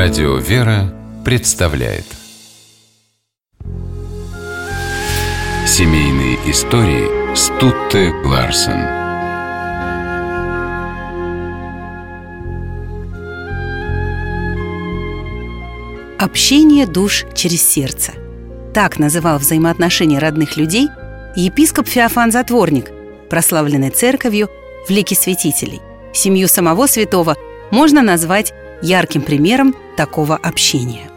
Радио «Вера» представляет. Семейные истории Стутте Ларсен. Общение душ через сердце. Так называл взаимоотношения родных людей епископ Феофан Затворник, прославленный церковью в лике святителей. Семью самого святого можно назвать ярким примером такого общения.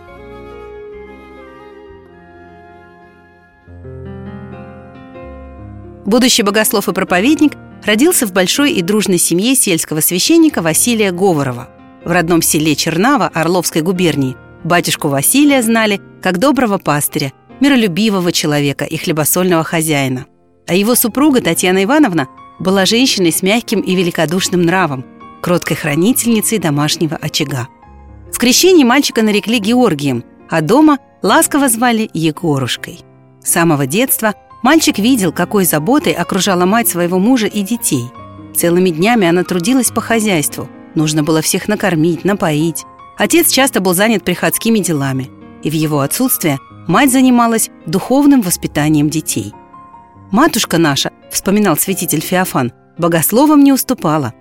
Будущий богослов и проповедник родился в большой и дружной семье сельского священника Василия Говорова. В родном селе Чернава Орловской губернии батюшку Василия знали как доброго пастыря, миролюбивого человека и хлебосольного хозяина. А его супруга Татьяна Ивановна была женщиной с мягким и великодушным нравом, кроткой хранительницей домашнего очага. В крещении мальчика нарекли Георгием, а дома ласково звали Егорушкой. С самого детства мальчик видел, какой заботой окружала мать своего мужа и детей. Целыми днями она трудилась по хозяйству. Нужно было всех накормить, напоить. Отец часто был занят приходскими делами, и в его отсутствие мать занималась духовным воспитанием детей. «Матушка наша», — вспоминал святитель Феофан, — «богословам не уступала.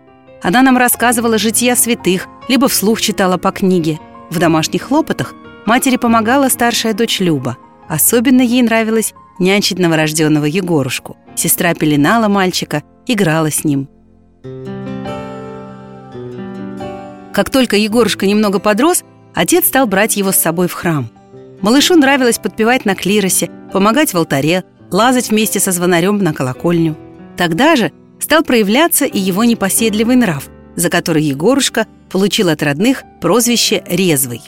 Она нам рассказывала жития святых, либо вслух читала по книге. В домашних хлопотах матери помогала старшая дочь Люба. Особенно ей нравилось нянчить новорожденного Егорушку. Сестра пеленала мальчика, играла с ним. Как только Егорушка немного подрос, отец стал брать его с собой в храм. Малышу нравилось подпевать на клиросе, помогать в алтаре, лазать вместе со звонарем на колокольню. Тогда же стал проявляться и его непоседливый нрав, за который Егорушка получил от родных прозвище «резвый».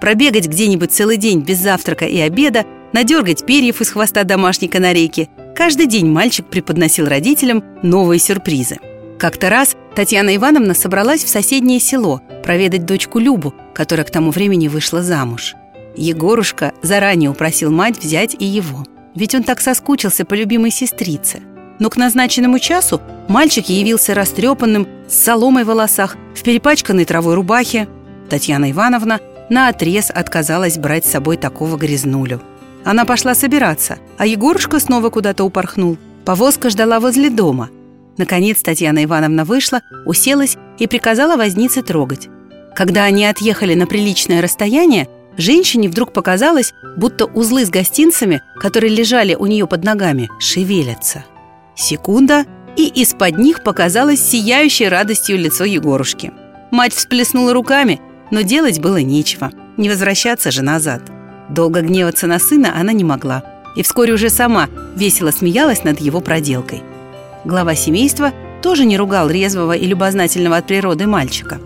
Пробегать где-нибудь целый день без завтрака и обеда, надергать перьев из хвоста домашней канарейки – каждый день мальчик преподносил родителям новые сюрпризы. Как-то раз Татьяна Ивановна собралась в соседнее село проведать дочку Любу, которая к тому времени вышла замуж. Егорушка заранее упросил мать взять и его, ведь он так соскучился по любимой сестрице – но к назначенному часу мальчик явился растрепанным, с соломой в волосах, в перепачканной травой рубахе. Татьяна Ивановна на отрез отказалась брать с собой такого грязнулю. Она пошла собираться, а Егорушка снова куда-то упорхнул. Повозка ждала возле дома. Наконец Татьяна Ивановна вышла, уселась и приказала вознице трогать. Когда они отъехали на приличное расстояние, женщине вдруг показалось, будто узлы с гостинцами, которые лежали у нее под ногами, шевелятся. Секунда, и из-под них показалось сияющее радостью лицо Егорушки. Мать всплеснула руками, но делать было нечего. Не возвращаться же назад. Долго гневаться на сына она не могла. И вскоре уже сама весело смеялась над его проделкой. Глава семейства тоже не ругал резвого и любознательного от природы мальчика.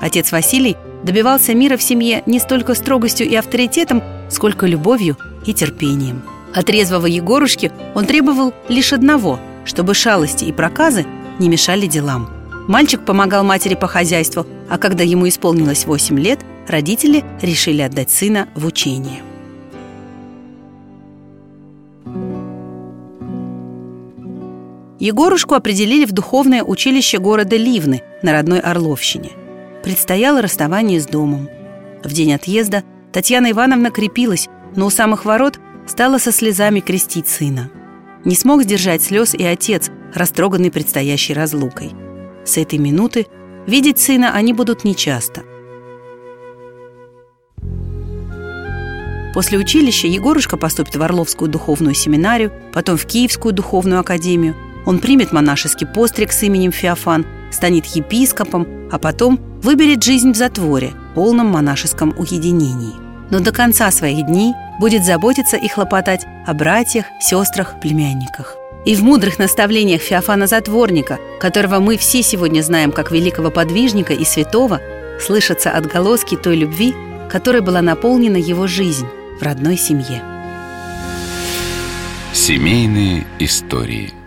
Отец Василий добивался мира в семье не столько строгостью и авторитетом, сколько любовью и терпением. От резвого Егорушки он требовал лишь одного – чтобы шалости и проказы не мешали делам. Мальчик помогал матери по хозяйству, а когда ему исполнилось 8 лет, родители решили отдать сына в учение. Егорушку определили в духовное училище города Ливны на родной Орловщине. Предстояло расставание с домом. В день отъезда Татьяна Ивановна крепилась, но у самых ворот стала со слезами крестить сына – не смог сдержать слез и отец, растроганный предстоящей разлукой. С этой минуты видеть сына они будут нечасто. После училища Егорушка поступит в Орловскую духовную семинарию, потом в Киевскую духовную академию. Он примет монашеский постриг с именем Феофан, станет епископом, а потом выберет жизнь в затворе, полном монашеском уединении. Но до конца своих дней будет заботиться и хлопотать о братьях, сестрах, племянниках. И в мудрых наставлениях Феофана Затворника, которого мы все сегодня знаем как великого подвижника и святого, слышатся отголоски той любви, которой была наполнена его жизнь в родной семье. Семейные истории –